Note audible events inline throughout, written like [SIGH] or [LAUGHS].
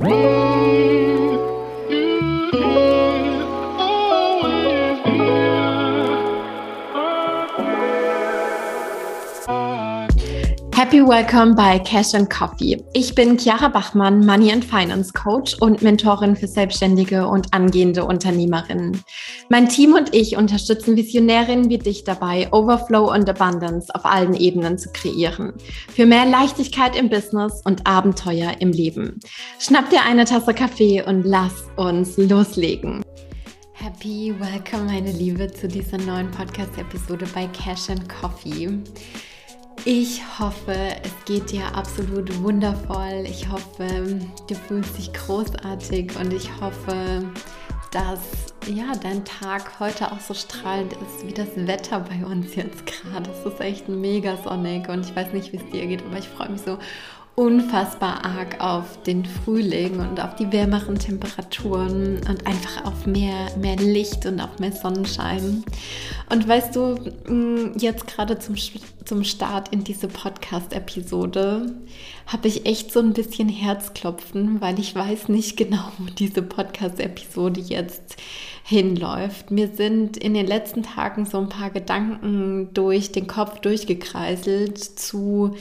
Whoa! Happy Welcome bei Cash and Coffee. Ich bin Chiara Bachmann, Money and Finance Coach und Mentorin für selbstständige und angehende Unternehmerinnen. Mein Team und ich unterstützen Visionärinnen wie dich dabei, Overflow und Abundance auf allen Ebenen zu kreieren. Für mehr Leichtigkeit im Business und Abenteuer im Leben. Schnapp dir eine Tasse Kaffee und lass uns loslegen. Happy Welcome, meine Liebe, zu dieser neuen Podcast-Episode bei Cash and Coffee. Ich hoffe, es geht dir absolut wundervoll. Ich hoffe, du fühlst dich großartig und ich hoffe, dass ja, dein Tag heute auch so strahlend ist wie das Wetter bei uns jetzt gerade. Es ist echt mega sonnig und ich weiß nicht, wie es dir geht, aber ich freue mich so unfassbar arg auf den Frühling und auf die wärmeren Temperaturen und einfach auf mehr, mehr Licht und auf mehr Sonnenschein. Und weißt du, mm, jetzt gerade zum, zum Start in diese Podcast-Episode habe ich echt so ein bisschen Herzklopfen, weil ich weiß nicht genau, wo diese Podcast-Episode jetzt hinläuft. Mir sind in den letzten Tagen so ein paar Gedanken durch den Kopf durchgekreiselt zu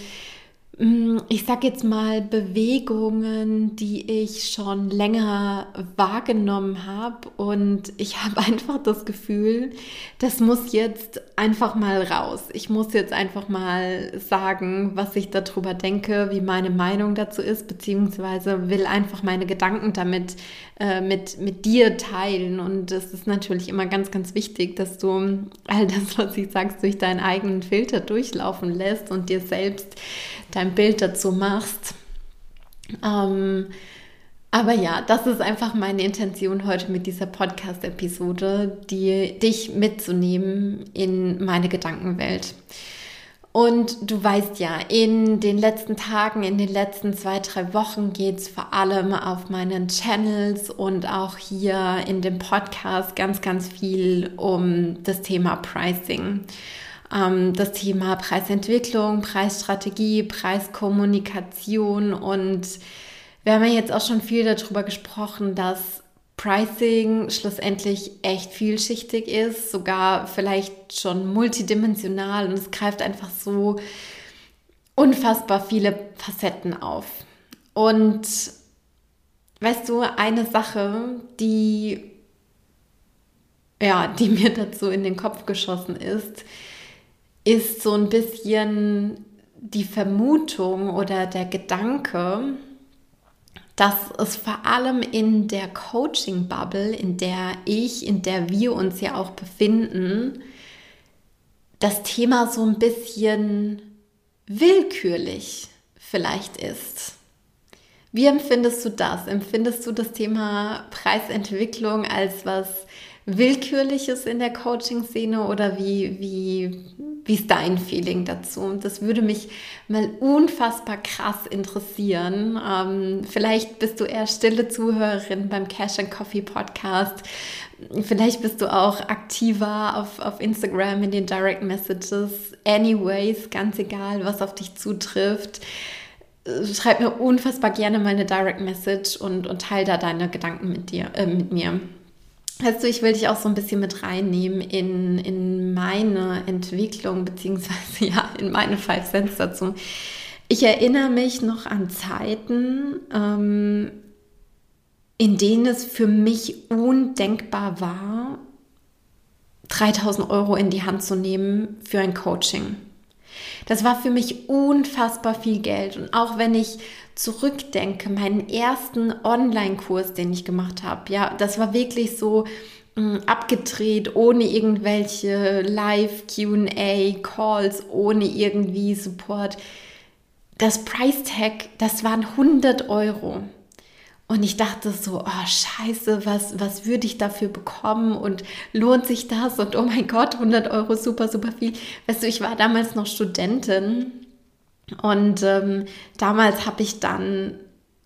ich sage jetzt mal Bewegungen, die ich schon länger wahrgenommen habe und ich habe [LAUGHS] einfach das Gefühl, das muss jetzt einfach mal raus. Ich muss jetzt einfach mal sagen, was ich darüber denke, wie meine Meinung dazu ist, beziehungsweise will einfach meine Gedanken damit äh, mit, mit dir teilen. Und es ist natürlich immer ganz, ganz wichtig, dass du all das, was ich sagst, durch deinen eigenen Filter durchlaufen lässt und dir selbst dein Bild dazu machst. Ähm, aber ja, das ist einfach meine Intention heute mit dieser Podcast-Episode, die, dich mitzunehmen in meine Gedankenwelt. Und du weißt ja, in den letzten Tagen, in den letzten zwei, drei Wochen geht es vor allem auf meinen Channels und auch hier in dem Podcast ganz, ganz viel um das Thema Pricing. Ähm, das Thema Preisentwicklung, Preisstrategie, Preiskommunikation und wir haben ja jetzt auch schon viel darüber gesprochen, dass Pricing schlussendlich echt vielschichtig ist, sogar vielleicht schon multidimensional und es greift einfach so unfassbar viele Facetten auf. Und weißt du, eine Sache, die ja, die [LAUGHS] mir dazu in den Kopf geschossen ist, ist so ein bisschen die Vermutung oder der Gedanke, dass es vor allem in der Coaching-Bubble, in der ich, in der wir uns ja auch befinden, das Thema so ein bisschen willkürlich vielleicht ist. Wie empfindest du das? Empfindest du das Thema Preisentwicklung als was Willkürliches in der Coaching-Szene oder wie, wie, wie ist dein Feeling dazu? Das würde mich mal unfassbar krass interessieren. Ähm, vielleicht bist du eher stille Zuhörerin beim Cash and Coffee Podcast. Vielleicht bist du auch aktiver auf, auf Instagram in den Direct Messages. Anyways, ganz egal, was auf dich zutrifft. Schreib mir unfassbar gerne mal eine Direct Message und, und teile da deine Gedanken mit dir, äh, mit mir. Weißt du, ich will dich auch so ein bisschen mit reinnehmen in, in meine Entwicklung, beziehungsweise [LAUGHS] ja, in meine Five Cents dazu. Ich erinnere mich noch an Zeiten, ähm, in denen es für mich undenkbar war, 3000 Euro in die Hand zu nehmen für ein Coaching. Das war für mich unfassbar viel Geld. Und auch wenn ich zurückdenke, meinen ersten Online-Kurs, den ich gemacht habe, ja, das war wirklich so mh, mm, abgedreht, ohne irgendwelche Live-QA-Calls, ohne irgendwie Support. Das Price Tag, das waren 100 Euro. Und ich dachte so, oh scheiße, was, was würde ich dafür bekommen und lohnt sich das? Und oh mein Gott, 100 Euro, super, super viel. Weißt du, ich war damals noch Studentin und ähm, damals habe ich dann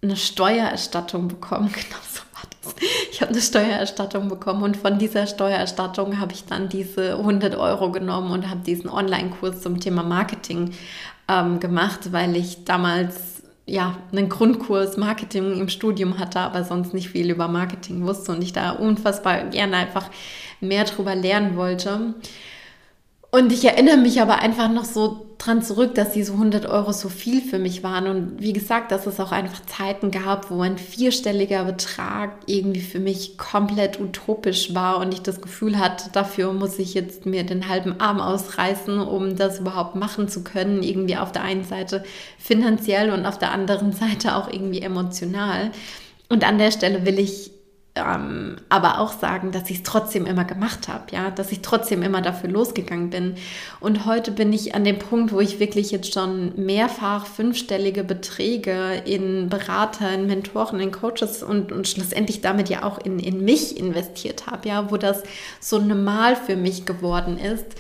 eine Steuererstattung bekommen. [LAUGHS] Genau so war das. Ich habe eine Steuererstattung bekommen und von dieser Steuererstattung habe ich dann diese 100 Euro genommen und habe diesen Online-Kurs zum Thema Marketing ähm, gemacht, weil ich damals ja, einen Grundkurs Marketing im Studium hatte, aber sonst nicht viel über Marketing wusste und ich da unfassbar gerne einfach mehr drüber lernen wollte. Und ich erinnere mich aber einfach noch so dran zurück, dass diese 100 Euro so viel für mich waren. Und wie gesagt, dass es auch einfach Zeiten gab, wo ein vierstelliger Betrag irgendwie für mich komplett utopisch war und ich das Gefühl hatte, dafür muss ich jetzt mir den halben Arm ausreißen, um das überhaupt machen zu können. Irgendwie auf der einen Seite finanziell und auf der anderen [LAUGHS] Seite auch irgendwie emotional. Und an der Stelle will ich ähm, aber auch sagen, dass ich es trotzdem immer gemacht habe, ja, dass ich trotzdem immer dafür losgegangen bin. Und heute bin ich an dem Punkt, wo ich wirklich jetzt schon mehrfach fünfstellige Beträge in Berater, in Mentoren, in Coaches und, und schlussendlich damit ja auch in, in mich investiert habe, ja, wo das so normal für mich geworden ist.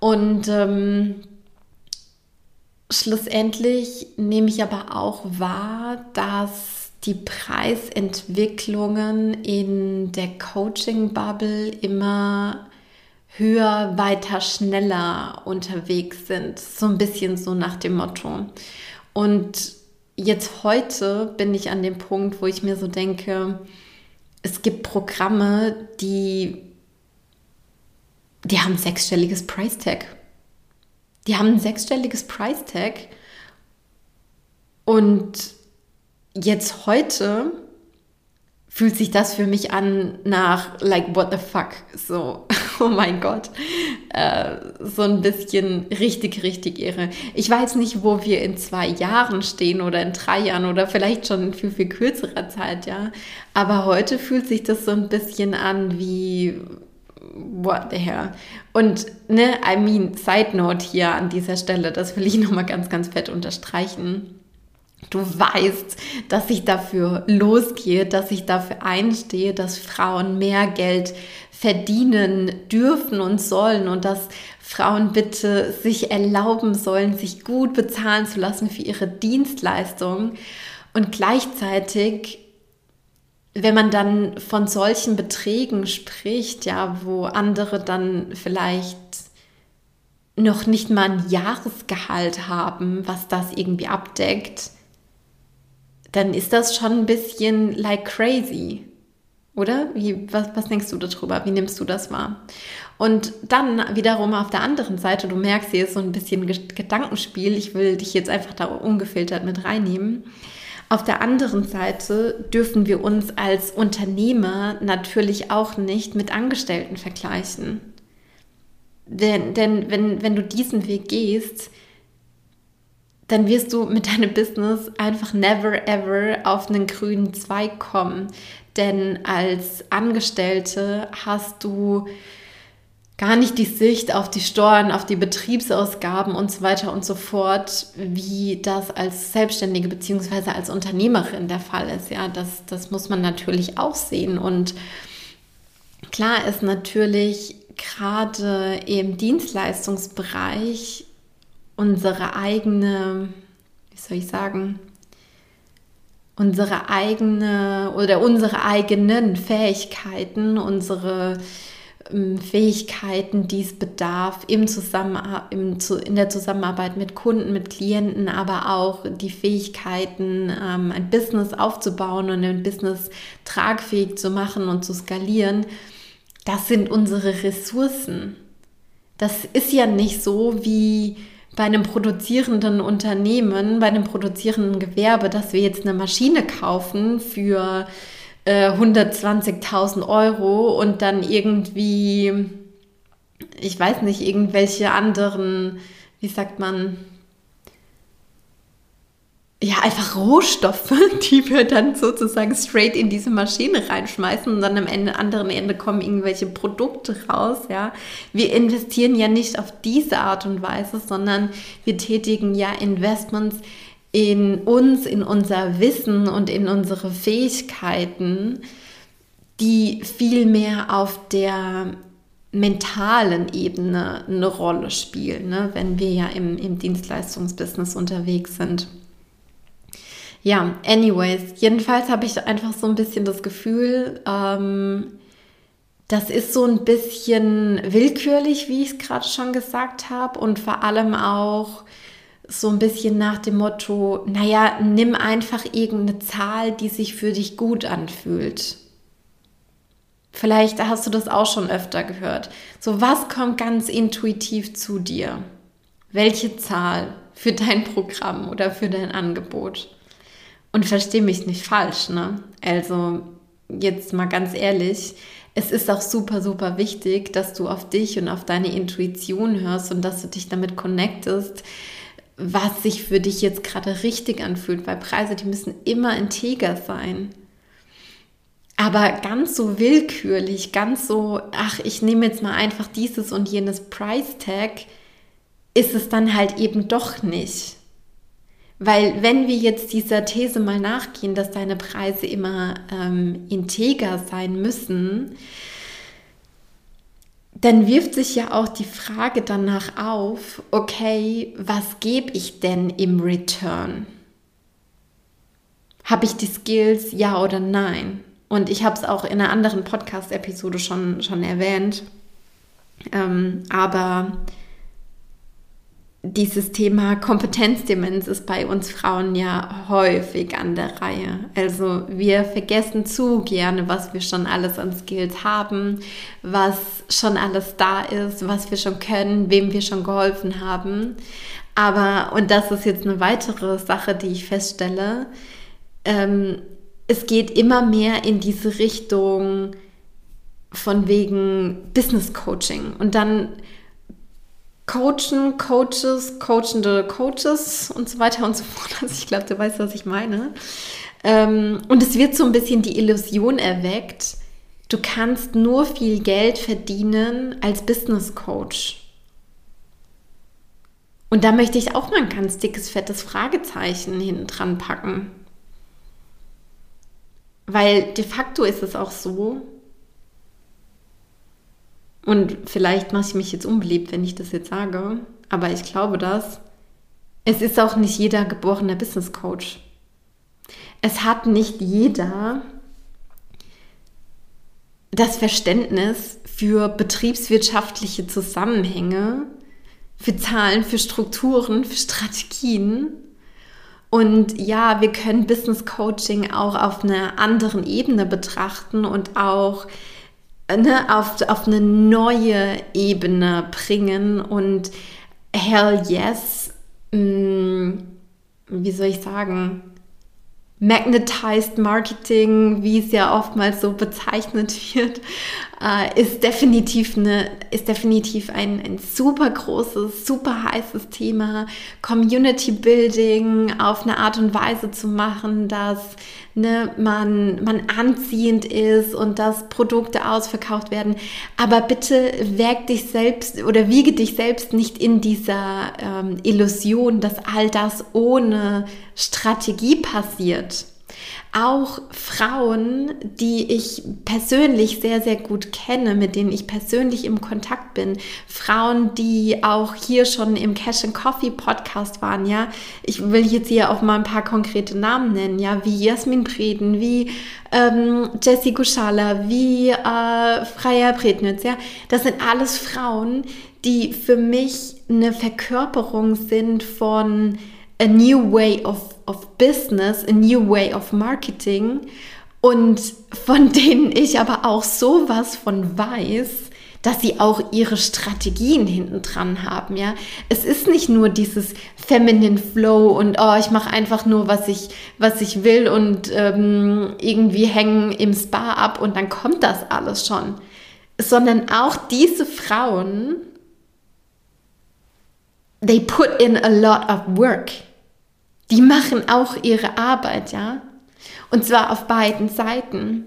Und ähm, schlussendlich nehme ich aber auch wahr, dass die Preisentwicklungen in der Coaching-Bubble immer höher, weiter, schneller unterwegs sind. So ein bisschen so nach dem Motto. Und jetzt heute bin ich an dem Punkt, wo ich mir so denke, es gibt Programme, die, die haben ein sechsstelliges Price Tag. Die haben ein sechsstelliges Price Tag und jetzt heute fühlt sich das für mich an nach like what the fuck? So [LAUGHS] oh mein Gott. Äh, so ein bisschen richtig richtig irre. Ich weiß nicht wo wir in zwei Jahren stehen oder in drei Jahren oder vielleicht schon in viel viel kürzerer Zeit ja. Aber heute fühlt sich das so ein bisschen an wie what the hell? Und ne I mean Side Note hier an dieser Stelle das will ich noch mal ganz ganz fett unterstreichen Du weißt, dass ich dafür losgehe, dass ich dafür einstehe, dass Frauen mehr Geld verdienen dürfen und sollen und dass Frauen bitte sich erlauben sollen, sich gut bezahlen zu lassen für ihre Dienstleistung. Und gleichzeitig, wenn man dann von solchen Beträgen spricht, ja, wo andere dann vielleicht noch nicht mal ein Jahresgehalt haben, was das irgendwie abdeckt, dann ist das schon ein bisschen like crazy. Oder? Wie, was, was denkst du darüber? Wie nimmst du das wahr? Und dann wiederum auf der anderen Seite, du merkst, hier ist so ein bisschen Gedankenspiel. Ich will dich jetzt einfach da ungefiltert mit reinnehmen. Auf der anderen Seite dürfen wir uns als Unternehmer natürlich auch nicht mit Angestellten vergleichen. Denn, denn wenn, wenn du diesen Weg gehst, dann wirst du mit deinem Business einfach never ever auf einen grünen Zweig kommen. Denn als Angestellte hast du gar nicht die Sicht auf die Steuern, auf die Betriebsausgaben und so weiter und so fort, wie das als Selbstständige bzw. als Unternehmerin der Fall ist. Ja, das, das muss man natürlich auch sehen. Und klar ist natürlich gerade im Dienstleistungsbereich unsere eigene, wie soll ich sagen, unsere eigene oder unsere eigenen Fähigkeiten, unsere ähm, Fähigkeiten, die es bedarf im Zusammenar im, in der Zusammenarbeit mit Kunden, mit Klienten, aber auch die Fähigkeiten, ähm, ein Business aufzubauen und ein Business tragfähig zu machen und zu skalieren, das sind unsere Ressourcen. Das ist ja nicht so wie bei einem produzierenden Unternehmen, bei einem produzierenden Gewerbe, dass wir jetzt eine Maschine kaufen für äh, 120.000 Euro und dann irgendwie, ich weiß nicht, irgendwelche anderen, wie sagt man, ja, einfach Rohstoffe, [LAUGHS] die wir dann sozusagen straight in diese Maschine reinschmeißen und dann am Ende, anderen Ende kommen irgendwelche Produkte raus, ja. Wir investieren ja nicht auf diese Art und Weise, sondern wir tätigen ja Investments in uns, in unser Wissen und in unsere Fähigkeiten, die viel mehr auf der mentalen Ebene eine Rolle spielen, ne? wenn wir ja im, im Dienstleistungsbusiness unterwegs sind. Ja, anyways, jedenfalls habe ich einfach so ein bisschen das Gefühl, ähm, das ist so ein bisschen willkürlich, wie ich es gerade schon gesagt habe, und vor allem auch so ein bisschen nach dem Motto, naja, nimm einfach irgendeine Zahl, die sich für dich gut anfühlt. Vielleicht hast du das auch schon öfter gehört. So, was kommt ganz intuitiv zu dir? Welche Zahl für dein Programm oder für dein Angebot? Und verstehe mich nicht falsch, ne? Also, jetzt mal ganz ehrlich, es ist auch super, super wichtig, dass du auf dich und auf deine Intuition hörst und dass du dich damit connectest, was sich für dich jetzt gerade richtig anfühlt, weil Preise, die müssen immer integer sein. Aber ganz so willkürlich, ganz so, ach, ich nehme jetzt mal einfach dieses und jenes Price Tag, ist es dann halt eben doch nicht. Weil wenn wir jetzt dieser These mal nachgehen, dass deine Preise immer ähm, integer sein müssen, dann wirft sich ja auch die Frage danach auf, okay, was gebe ich denn im Return? Habe ich die Skills, ja oder nein? Und ich habe es auch in einer anderen Podcast-Episode schon, schon erwähnt. Ähm, aber dieses Thema Kompetenzdemenz ist bei uns Frauen ja häufig an der Reihe. Also wir vergessen zu gerne, was wir schon alles an Skills haben, was schon alles da ist, was wir schon können, wem wir schon geholfen haben. Aber, und das ist jetzt eine weitere Sache, die ich feststelle, ähm, es geht immer mehr in diese Richtung von wegen Business Coaching und dann Coachen, Coaches, coachende Coaches und so weiter und so fort. Also ich glaube, du weißt, was ich meine. Ähm, und es wird so ein bisschen die Illusion erweckt, du kannst nur viel Geld verdienen als Business Coach. Und da möchte ich auch mal ein ganz dickes, fettes Fragezeichen hinten dran packen. Weil de facto ist es auch so, und vielleicht mache ich mich jetzt unbeliebt, wenn ich das jetzt sage, aber ich glaube das, es ist auch nicht jeder geborener Business Coach. Es hat nicht jeder das Verständnis für betriebswirtschaftliche Zusammenhänge, für Zahlen, für Strukturen, für Strategien und ja, wir können Business Coaching auch auf einer anderen Ebene betrachten und auch ne, auf, auf eine neue Ebene bringen. Und hell yes, mh, mm, wie soll ich sagen, Magnetized Marketing, wie es ja oftmals so bezeichnet [LAUGHS] wird, äh, ist definitiv, eine, ist definitiv ein, ein super großes, super heißes Thema. Community Building auf eine Art und Weise zu machen, dass ne, man, man anziehend ist und dass Produkte ausverkauft werden. Aber bitte werk dich selbst oder wiege dich selbst nicht in dieser ähm, Illusion, dass all das ohne Strategie passiert auch Frauen, die ich persönlich sehr, sehr gut kenne, mit denen ich persönlich im Kontakt bin. Frauen, die auch hier schon im Cash and Coffee Podcast waren, ja. Ich will jetzt hier auch mal ein paar konkrete Namen nennen, ja, wie Jasmin Preden, wie ähm, Jessie Guschala, wie äh, Freya Prednitz, ja. Das sind alles Frauen, die für mich eine Verkörperung sind von a new way of of Business, a new way of Marketing und von [LAUGHS] denen ich aber auch sowas von weiß, dass sie auch ihre Strategien hinten dran haben, ja. Es ist nicht nur dieses Feminine Flow und oh, ich mache einfach nur, was ich, was ich will und ähm, irgendwie hängen im Spa ab und dann kommt das alles schon. Sondern auch diese Frauen, they put in a lot of work die machen auch ihre Arbeit, ja. Und zwar auf beiden Seiten.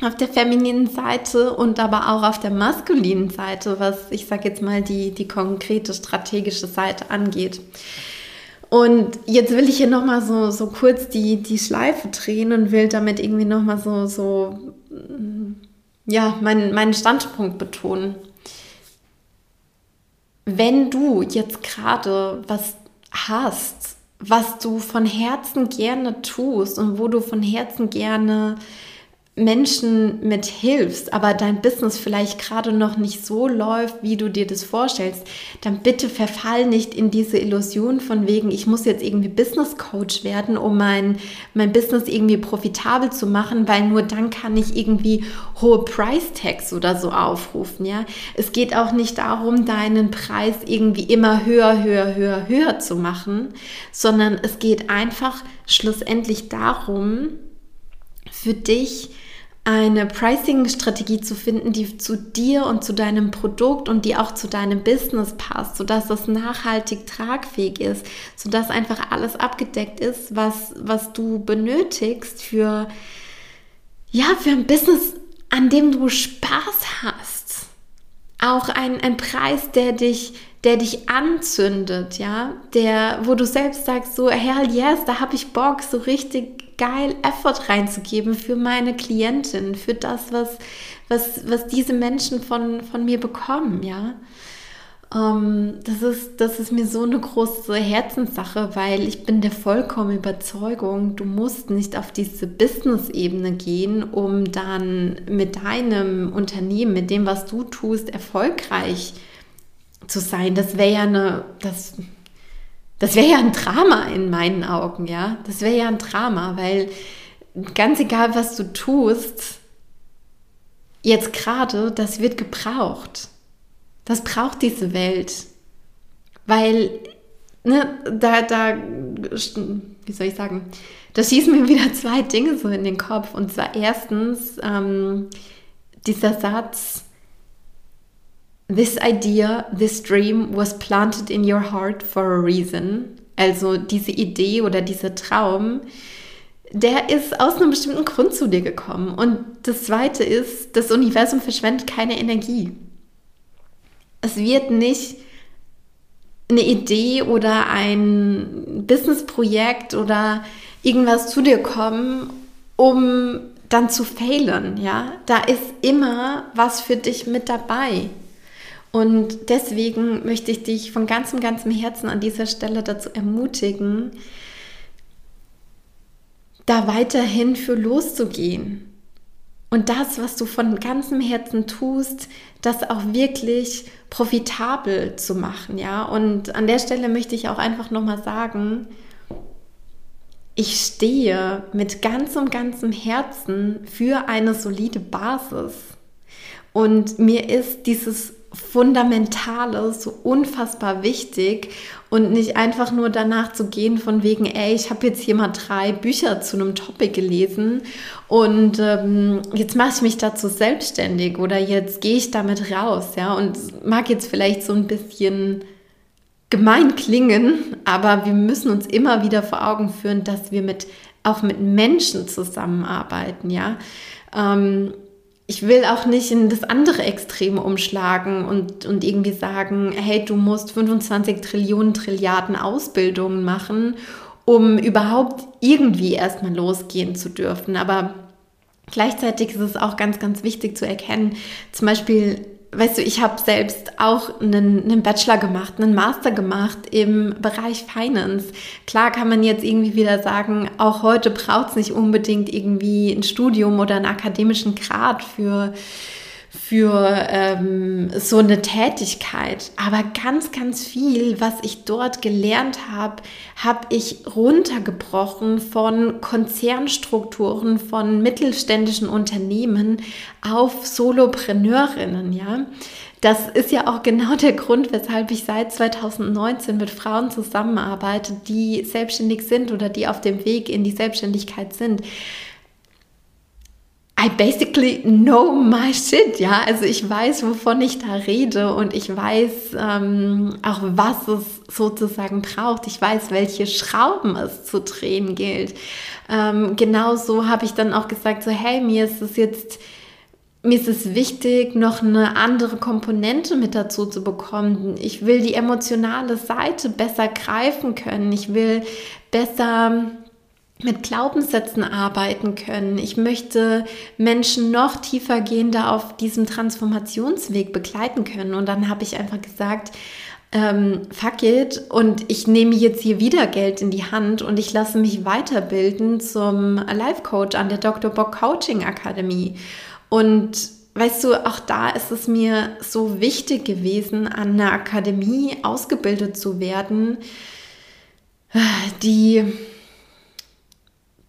Auf der femininen Seite und aber auch auf der maskulinen Seite, was ich sage jetzt mal die, die konkrete strategische Seite angeht. Und jetzt will ich hier nochmal so, so kurz die, die Schleife drehen und will damit irgendwie nochmal so, so, ja, meinen, meinen Standpunkt betonen. Wenn du jetzt gerade was hast, was du von Herzen gerne tust und wo du von Herzen gerne Menschen mit hilfst, aber dein Business vielleicht gerade noch nicht so läuft, wie du dir das vorstellst, dann bitte verfall nicht in diese Illusion von wegen, ich muss jetzt irgendwie Business Coach werden, um mein, mein Business irgendwie profitabel zu machen, weil nur dann kann ich irgendwie hohe Price Tags oder so aufrufen, ja. Es geht auch nicht darum, deinen Preis irgendwie immer höher, höher, höher, höher zu machen, sondern es geht einfach schlussendlich darum, für dich eine Pricing-Strategie zu finden, die zu dir und zu deinem Produkt und die auch zu deinem Business passt, sodass das nachhaltig tragfähig ist, sodass einfach alles abgedeckt ist, was, was du benötigst für, ja, für ein Business, an dem du Spaß hast. Auch ein, ein Preis, der dich, der dich anzündet, ja, der, wo du selbst sagst, so, hell yes, da habe ich Bock, so richtig geil Effort reinzugeben für meine Klientin, für das, was, was, was diese Menschen von, von mir bekommen, ja. Um, ähm, das, ist, das ist mir so eine große Herzenssache, weil ich bin der vollkommenen Überzeugung, du musst nicht auf diese Business-Ebene gehen, um dann mit deinem Unternehmen, mit dem, was du tust, erfolgreich zu sein. Das wäre ja eine, das, das wäre ja ein Drama in meinen Augen, ja. Das wäre ja ein Drama, weil ganz egal, was du tust, jetzt gerade, das wird gebraucht. Das braucht diese Welt. Weil, ne, da, da, wie soll ich sagen, da schießen mir wieder zwei Dinge so in den Kopf. Und zwar erstens ähm, dieser Satz, This idea, this dream was planted in your heart for a reason. Also diese Idee oder dieser Traum, der ist aus einem bestimmten Grund zu dir gekommen. Und das Zweite ist, das Universum verschwendet keine Energie. Es wird nicht eine Idee oder ein Businessprojekt oder irgendwas zu dir kommen, um dann zu failen, ja? Da ist immer was für dich mit dabei. Und deswegen möchte ich dich von ganzem, ganzem Herzen an dieser Stelle dazu ermutigen, da weiterhin für loszugehen. Und das, was du von ganzem Herzen tust, das auch wirklich profitabel zu machen, ja. Und an der Stelle möchte ich auch einfach nochmal sagen, ich stehe mit ganzem, ganzem Herzen für eine solide Basis. Und mir ist dieses Fundamentale so unfassbar wichtig und nicht einfach nur danach zu gehen von wegen, ey, ich habe jetzt hier mal drei Bücher zu einem Topic gelesen und ähm, jetzt mache ich mich dazu selbstständig oder jetzt gehe ich damit raus, ja, und mag jetzt vielleicht so ein bisschen gemein klingen, aber wir müssen uns immer wieder vor Augen führen, dass wir mit auch mit Menschen zusammenarbeiten, ja. Ähm, ich will auch nicht in das andere Extrem umschlagen und, und irgendwie sagen, hey, du musst 25 Trillionen Trilliarden Ausbildungen machen, um überhaupt irgendwie erstmal losgehen zu dürfen. Aber gleichzeitig ist es auch ganz, ganz wichtig zu erkennen, zum Beispiel weißt du, ich habe selbst auch einen, einen, Bachelor gemacht, einen Master gemacht im Bereich Finance. Klar kann man jetzt irgendwie wieder sagen, auch heute braucht es nicht unbedingt irgendwie ein Studium oder einen akademischen Grad für für ähm, so eine Tätigkeit. Aber ganz, ganz viel, was ich dort gelernt habe, habe ich runtergebrochen von Konzernstrukturen, von mittelständischen Unternehmen auf Solopreneurinnen, ja. Das ist ja auch genau der Grund, weshalb ich seit 2019 mit Frauen zusammenarbeite, die selbstständig sind oder die auf dem Weg in die Selbstständigkeit sind I basically know my shit, ja. Also ich weiß, wovon ich da rede und ich weiß ähm, auch, was es sozusagen braucht. Ich weiß, welche Schrauben es zu drehen gilt. Ähm, genauso habe ich dann auch gesagt, so hey, mir ist es jetzt mir ist es wichtig, noch eine andere Komponente mit dazu zu bekommen. Ich will die emotionale Seite besser greifen können. Ich will besser mit Glaubenssätzen arbeiten können. Ich möchte Menschen noch tiefer gehender auf diesem Transformationsweg begleiten können. Und dann habe ich einfach gesagt, ähm, fuck it und ich nehme jetzt hier wieder Geld in die Hand und ich lasse mich weiterbilden zum Life Coach an der Dr. Bock Coaching Akademie. Und weißt du, auch da ist es mir so wichtig gewesen, an einer Akademie ausgebildet zu werden, die,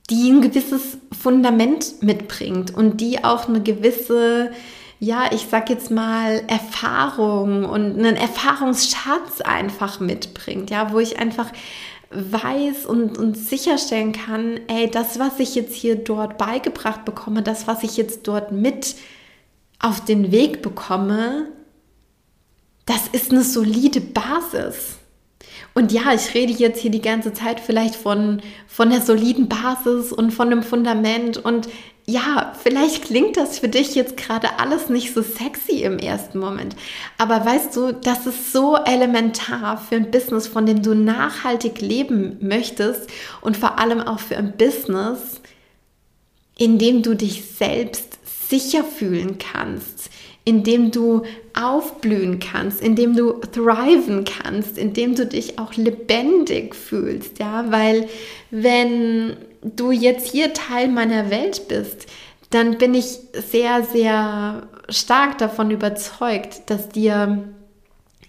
die ein gewisses Fundament mitbringt und die auch eine gewisse ja, ich sag jetzt mal, Erfahrung und einen Erfahrungsschatz einfach mitbringt, ja, wo ich einfach weiß und, und sicherstellen kann, ey, das, was ich jetzt hier dort beigebracht bekomme, das, was ich jetzt dort mit auf den Weg bekomme, das ist eine solide Basis. Und ja, ich rede jetzt hier die ganze Zeit vielleicht von, von der soliden Basis und von einem Fundament. Und ja, vielleicht klingt das für dich jetzt gerade alles nicht so sexy im ersten Moment. Aber weißt du, das ist so elementar für ein Business, von dem du nachhaltig leben möchtest und vor allem auch für ein Business, in dem du dich selbst sicher fühlen kannst, in dem du aufblühen kannst, in dem du thriven kannst, in dem du dich auch lebendig fühlst, ja, weil wenn du jetzt hier Teil meiner Welt bist, dann bin ich sehr, sehr stark davon überzeugt, dass dir,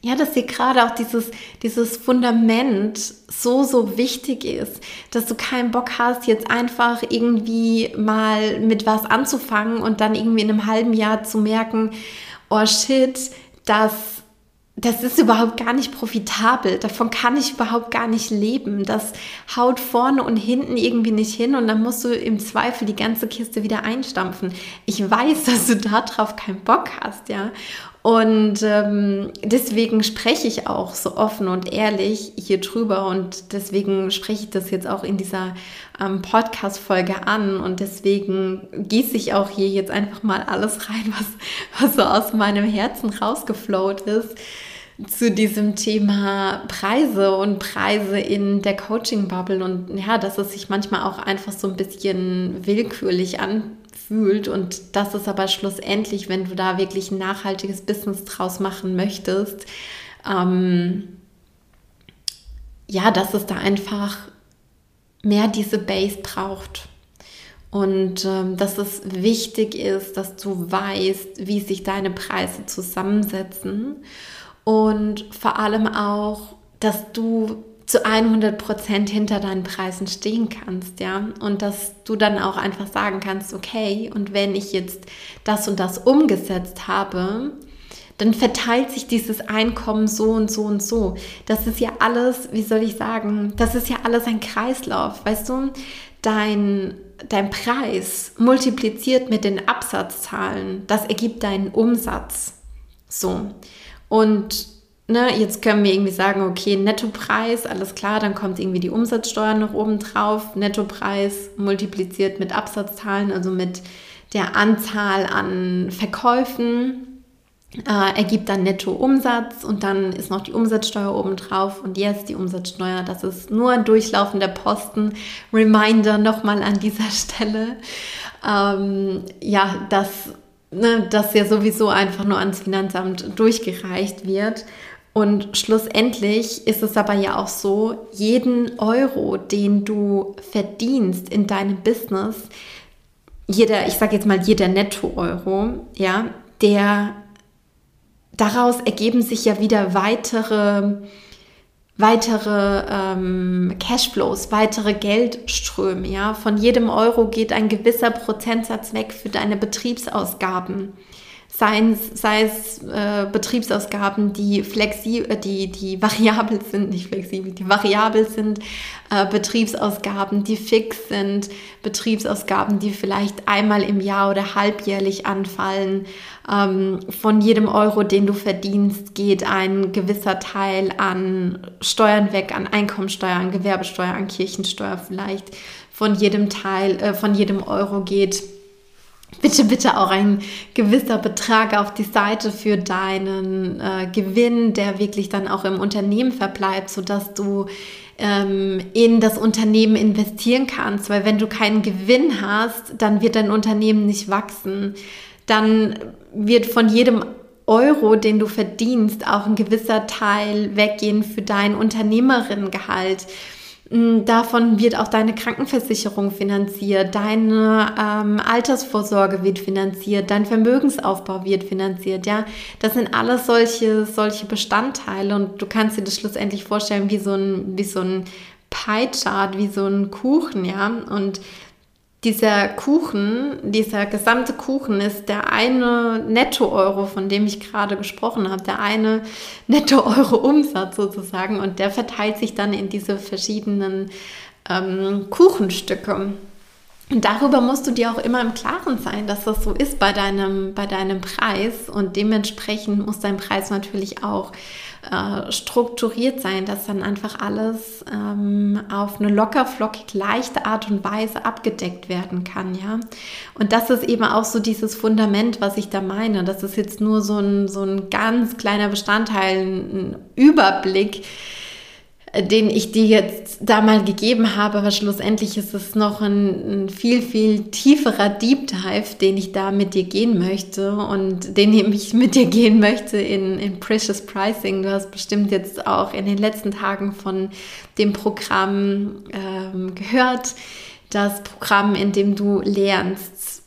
ja, dass dir gerade auch dieses, dieses Fundament so, so wichtig ist, dass du keinen Bock hast, jetzt einfach irgendwie mal mit was anzufangen und dann irgendwie in einem halben Jahr zu merken, oh shit, das das ist überhaupt gar nicht profitabel. Davon kann ich überhaupt gar nicht leben. Das haut vorne und hinten irgendwie nicht hin und dann musst du im Zweifel die ganze Kiste wieder einstampfen. Ich weiß, [LAUGHS] dass du darauf keinen Bock hast, ja. Und ähm, deswegen spreche ich auch so offen und ehrlich hier drüber und deswegen spreche ich das jetzt auch in dieser ähm, Podcast-Folge an und deswegen gieße ich auch hier jetzt einfach mal alles rein, was, was so aus meinem Herzen rausgeflowt ist zu diesem Thema Preise und Preise in der Coaching-Bubble. Und ja, dass es sich manchmal auch einfach so ein bisschen willkürlich anfühlt und dass es aber schlussendlich, wenn du da wirklich ein nachhaltiges Business draus machen möchtest, ähm, ja, dass es da einfach mehr diese Base braucht. Und ähm, dass es wichtig ist, dass du weißt, wie sich deine Preise zusammensetzen und vor allem auch, dass du zu 100 Prozent hinter deinen Preisen stehen kannst, ja, und dass du dann auch einfach sagen kannst, okay, und wenn ich jetzt das und das umgesetzt habe, dann verteilt sich dieses Einkommen so und so und so. Das ist ja alles, wie soll ich sagen, das ist ja alles ein Kreislauf, weißt du? Dein, dein Preis multipliziert mit den Absatzzahlen, das ergibt deinen Umsatz. So. Und ne, jetzt können wir irgendwie sagen, okay, Nettopreis, alles klar, dann kommt irgendwie die Umsatzsteuer noch oben drauf. Nettopreis multipliziert mit Absatzzahlen, also mit der Anzahl an Verkäufen. Äh, ergibt dann Nettoumsatz und dann ist noch die Umsatzsteuer oben drauf und jetzt die Umsatzsteuer, das ist nur ein durchlaufender Posten. Reminder nochmal an dieser [LAUGHS] Stelle. Ähm, ja, das ne, das ja sowieso einfach nur ans Finanzamt durchgereicht wird. Und schlussendlich ist es aber ja auch so, jeden Euro, den du verdienst in deinem Business, jeder, ich sage jetzt mal jeder Netto-Euro, ja, der daraus ergeben sich ja wieder weitere weitere ähm, Cashflows, weitere Geldströme. Ja? Von jedem Euro geht ein gewisser Prozentsatz weg für deine Betriebsausgaben. Sei es, sei es äh, Betriebsausgaben, die flexibel, äh, die, die variabel [LAUGHS] sind, nicht flexibel, die variabel sind, äh, Betriebsausgaben, die fix sind, Betriebsausgaben, die vielleicht einmal im Jahr oder halbjährlich anfallen. Ähm, von jedem Euro, den du verdienst, geht ein gewisser Teil an Steuern weg, an Einkommensteuer, an Gewerbesteuer, an Kirchensteuer vielleicht. Von jedem Teil, äh, von jedem Euro geht bitte, bitte auch ein gewisser Betrag auf die Seite für deinen äh, Gewinn, der wirklich dann auch im Unternehmen verbleibt, sodass du ähm, in das Unternehmen investieren kannst. Weil wenn du keinen Gewinn hast, dann wird dein Unternehmen nicht wachsen. Dann wird von jedem Euro, den du verdienst, auch ein gewisser Teil weggehen für dein Unternehmerinnengehalt. Mm, davon wird auch deine Krankenversicherung finanziert, deine ähm, Altersvorsorge wird finanziert, dein Vermögensaufbau wird finanziert. Ja, das sind alles solche solche Bestandteile und du kannst dir das schlussendlich vorstellen wie so ein wie so ein Pie-Chart, wie so ein Kuchen, ja. Und dieser Kuchen, dieser gesamte Kuchen ist der eine Netto-Euro, von dem ich gerade gesprochen habe, der eine [LAUGHS] Netto-Euro-Umsatz sozusagen und der verteilt sich dann in diese verschiedenen ähm, Kuchenstücke. Und darüber musst du dir auch immer im Klaren sein, dass das so ist bei deinem, bei deinem Preis und dementsprechend muss dein Preis natürlich auch äh, strukturiert sein, dass dann einfach alles ähm, auf eine locker, flockig, leichte Art und Weise abgedeckt werden kann, ja. Und das ist eben auch so dieses Fundament, was ich da meine. Das ist jetzt nur so ein, so ein ganz kleiner Bestandteil, ein Überblick, den ich dir jetzt da mal gegeben habe, aber schlussendlich ist es noch ein, ein, viel, viel tieferer Deep Dive, den ich da mit dir gehen möchte und den ich [LAUGHS] mit dir gehen möchte in, in Precious Pricing. Du hast bestimmt jetzt auch in den letzten Tagen von dem Programm ähm, gehört, das Programm, in dem du lernst,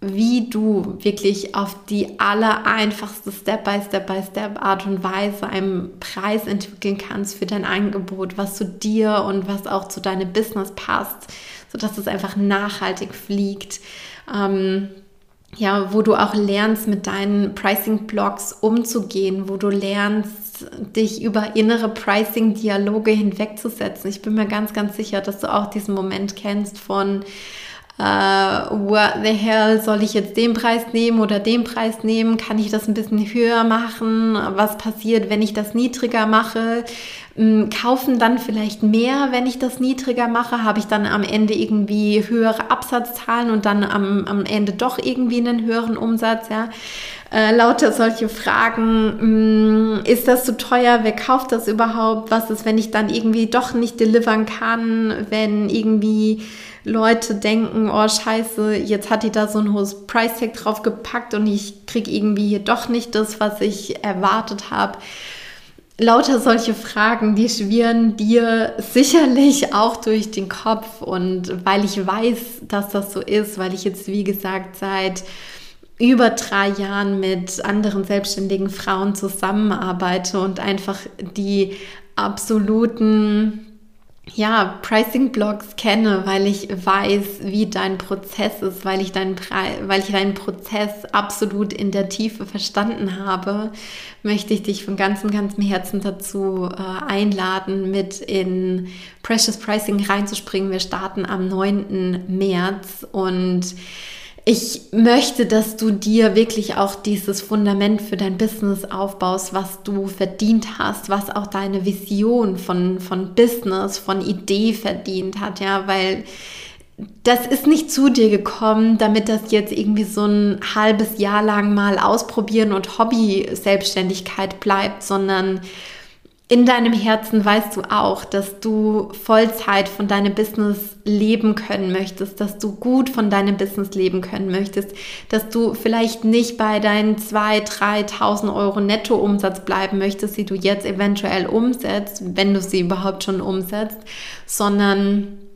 wie du wirklich auf die aller einfachste Step-by-Step-by-Step Art und Weise einen Preis entwickeln kannst für dein Angebot, was zu dir und was auch zu deinem Business passt, sodass es einfach nachhaltig fliegt. Ähm, ja, wo du auch lernst, mit deinen Pricing-Blogs umzugehen, wo du lernst, dich über innere Pricing-Dialoge hinwegzusetzen. Ich bin mir ganz, ganz sicher, dass du auch diesen Moment kennst von, äh, what the hell, soll ich jetzt den Preis nehmen oder den Preis nehmen? Kann ich das ein bisschen höher machen? Was passiert, wenn ich das niedriger mache? Ähm, kaufen dann vielleicht mehr, wenn ich das niedriger mache? Habe ich dann am Ende irgendwie höhere Absatzzahlen und dann am, am Ende doch irgendwie einen höheren Umsatz? Ja? Äh, lauter solche Fragen. Mh, mm, ist das zu teuer? Wer kauft das überhaupt? Was ist, wenn ich dann irgendwie doch nicht delivern kann? Wenn irgendwie Leute denken, oh scheiße, jetzt hat die da so ein hohes Price Tag drauf gepackt und ich kriege irgendwie hier doch nicht das, was ich erwartet habe. Lauter solche Fragen, die schwirren dir sicherlich auch durch den Kopf und weil ich weiß, dass das so ist, weil ich jetzt, wie gesagt, seit über drei Jahren mit anderen selbstständigen Frauen zusammenarbeite und einfach die absoluten ja, Pricing-Blogs kenne, weil ich weiß, wie dein Prozess ist, weil ich, deinen weil ich deinen Prozess absolut in der Tiefe verstanden habe, möchte ich dich von ganzem, ganzem Herzen dazu äh, einladen, mit in Precious Pricing reinzuspringen. Wir starten am 9. März und ich möchte, dass du dir wirklich auch dieses Fundament für dein Business aufbaust, was du verdient hast, was auch deine Vision von, von Business, von Idee verdient hat, ja, weil das ist nicht zu dir gekommen, damit das jetzt irgendwie so ein halbes Jahr lang mal ausprobieren und Hobby-Selbstständigkeit bleibt, sondern in deinem Herzen weißt du auch, dass du Vollzeit von deinem Business leben können möchtest, dass du gut von deinem Business leben können möchtest, dass du vielleicht nicht bei deinen 2.000, 3.000 Euro Nettoumsatz bleiben möchtest, die du jetzt eventuell umsetzt, wenn du sie überhaupt schon umsetzt, sondern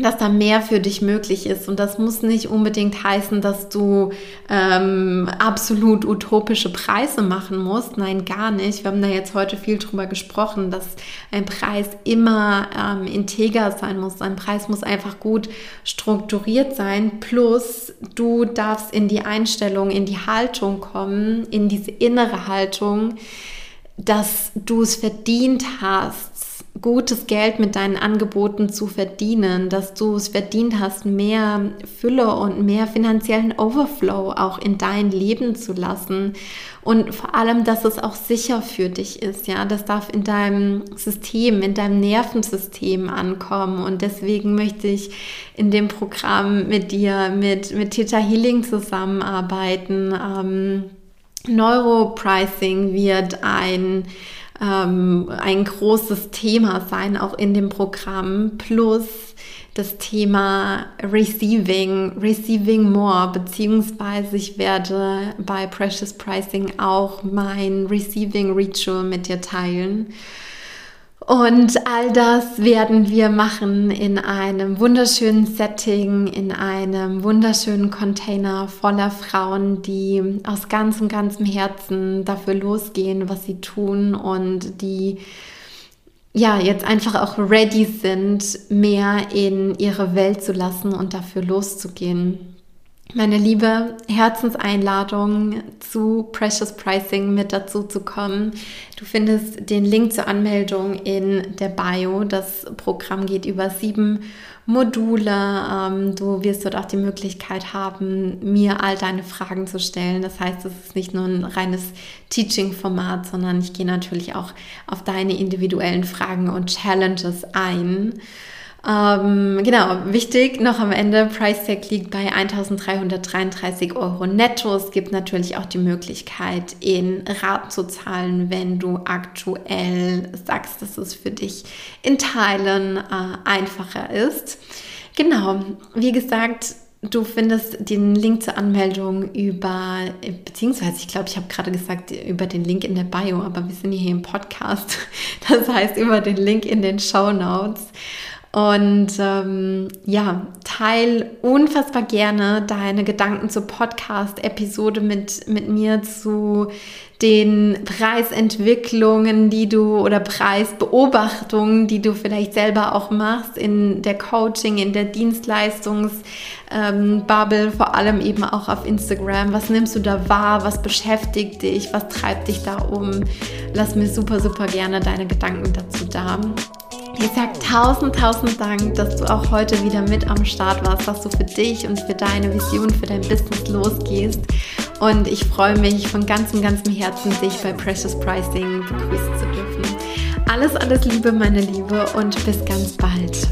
dass da mehr für dich möglich ist. Und das muss nicht unbedingt heißen, dass du ähm, absolut utopische Preise machen musst. Nein, gar nicht. Wir haben da jetzt heute viel drüber gesprochen, dass ein Preis immer ähm, integer sein muss. Ein Preis muss einfach gut strukturiert sein. Plus, du darfst in die Einstellung, in die Haltung kommen, in diese innere Haltung, dass du es verdient hast, gutes Geld mit deinen Angeboten zu verdienen, dass du es verdient hast, mehr Fülle und mehr finanziellen Overflow auch in dein Leben zu lassen. Und vor allem, dass es auch sicher für dich ist, ja, das darf in deinem System, in deinem Nervensystem ankommen. Und deswegen möchte ich in dem Programm mit dir, mit, mit Theta Healing zusammenarbeiten. Ähm, Neuropricing wird ein ähm, ein großes Thema sein, auch in dem Programm. Plus das Thema Receiving, Receiving More, beziehungsweise ich werde bei Precious Pricing auch mein Receiving Ritual mit dir teilen. Und all das werden wir machen in einem wunderschönen Setting, in einem wunderschönen Container voller Frauen, die aus ganzem, ganzem Herzen dafür losgehen, was sie tun und die ja, jetzt einfach auch ready sind, mehr in ihre Welt zu lassen und dafür loszugehen. Meine liebe Herzenseinladung zu Precious Pricing mit dazu zu kommen. Du findest den Link zur Anmeldung in der Bio. Das Programm geht über sieben Module. Ähm, du wirst dort auch die Möglichkeit haben, mir all deine Fragen zu stellen. Das heißt, es ist nicht nur ein reines Teaching-Format, sondern ich gehe natürlich auch auf deine individuellen Fragen und Challenges ein. Ähm, genau, wichtig noch am Ende, Price Tag liegt bei 1333 Euro netto. Es gibt natürlich auch die Möglichkeit, in Raten zu zahlen, wenn du aktuell sagst, dass es für dich in Teilen äh, einfacher ist. Genau, wie gesagt, Du findest den Link zur Anmeldung über, beziehungsweise ich glaube, ich habe gerade gesagt, über den Link in der Bio, aber wir sind hier im Podcast. [LAUGHS] Das heißt, über den Link in den Show Notes. Und ähm, ja, teil unfassbar gerne deine Gedanken zur Podcast-Episode mit, mit mir zu den Preisentwicklungen, die du oder Preisbeobachtungen, die du vielleicht selber auch machst in der Coaching, in der Dienstleistungsbubble, ähm, vor allem eben auch auf Instagram. Was nimmst du da wahr? Was beschäftigt dich? Was treibt dich da um? Lass mir super, super gerne deine Gedanken dazu da. Ich sage tausend, tausend Dank, dass du auch heute wieder mit am Start warst, dass du für dich und für deine Vision, für dein Business losgehst. Und ich freue mich von ganzem, ganzem Herzen, dich bei Precious Pricing begrüßen zu dürfen. Alles, alles Liebe, meine Liebe, und bis ganz bald.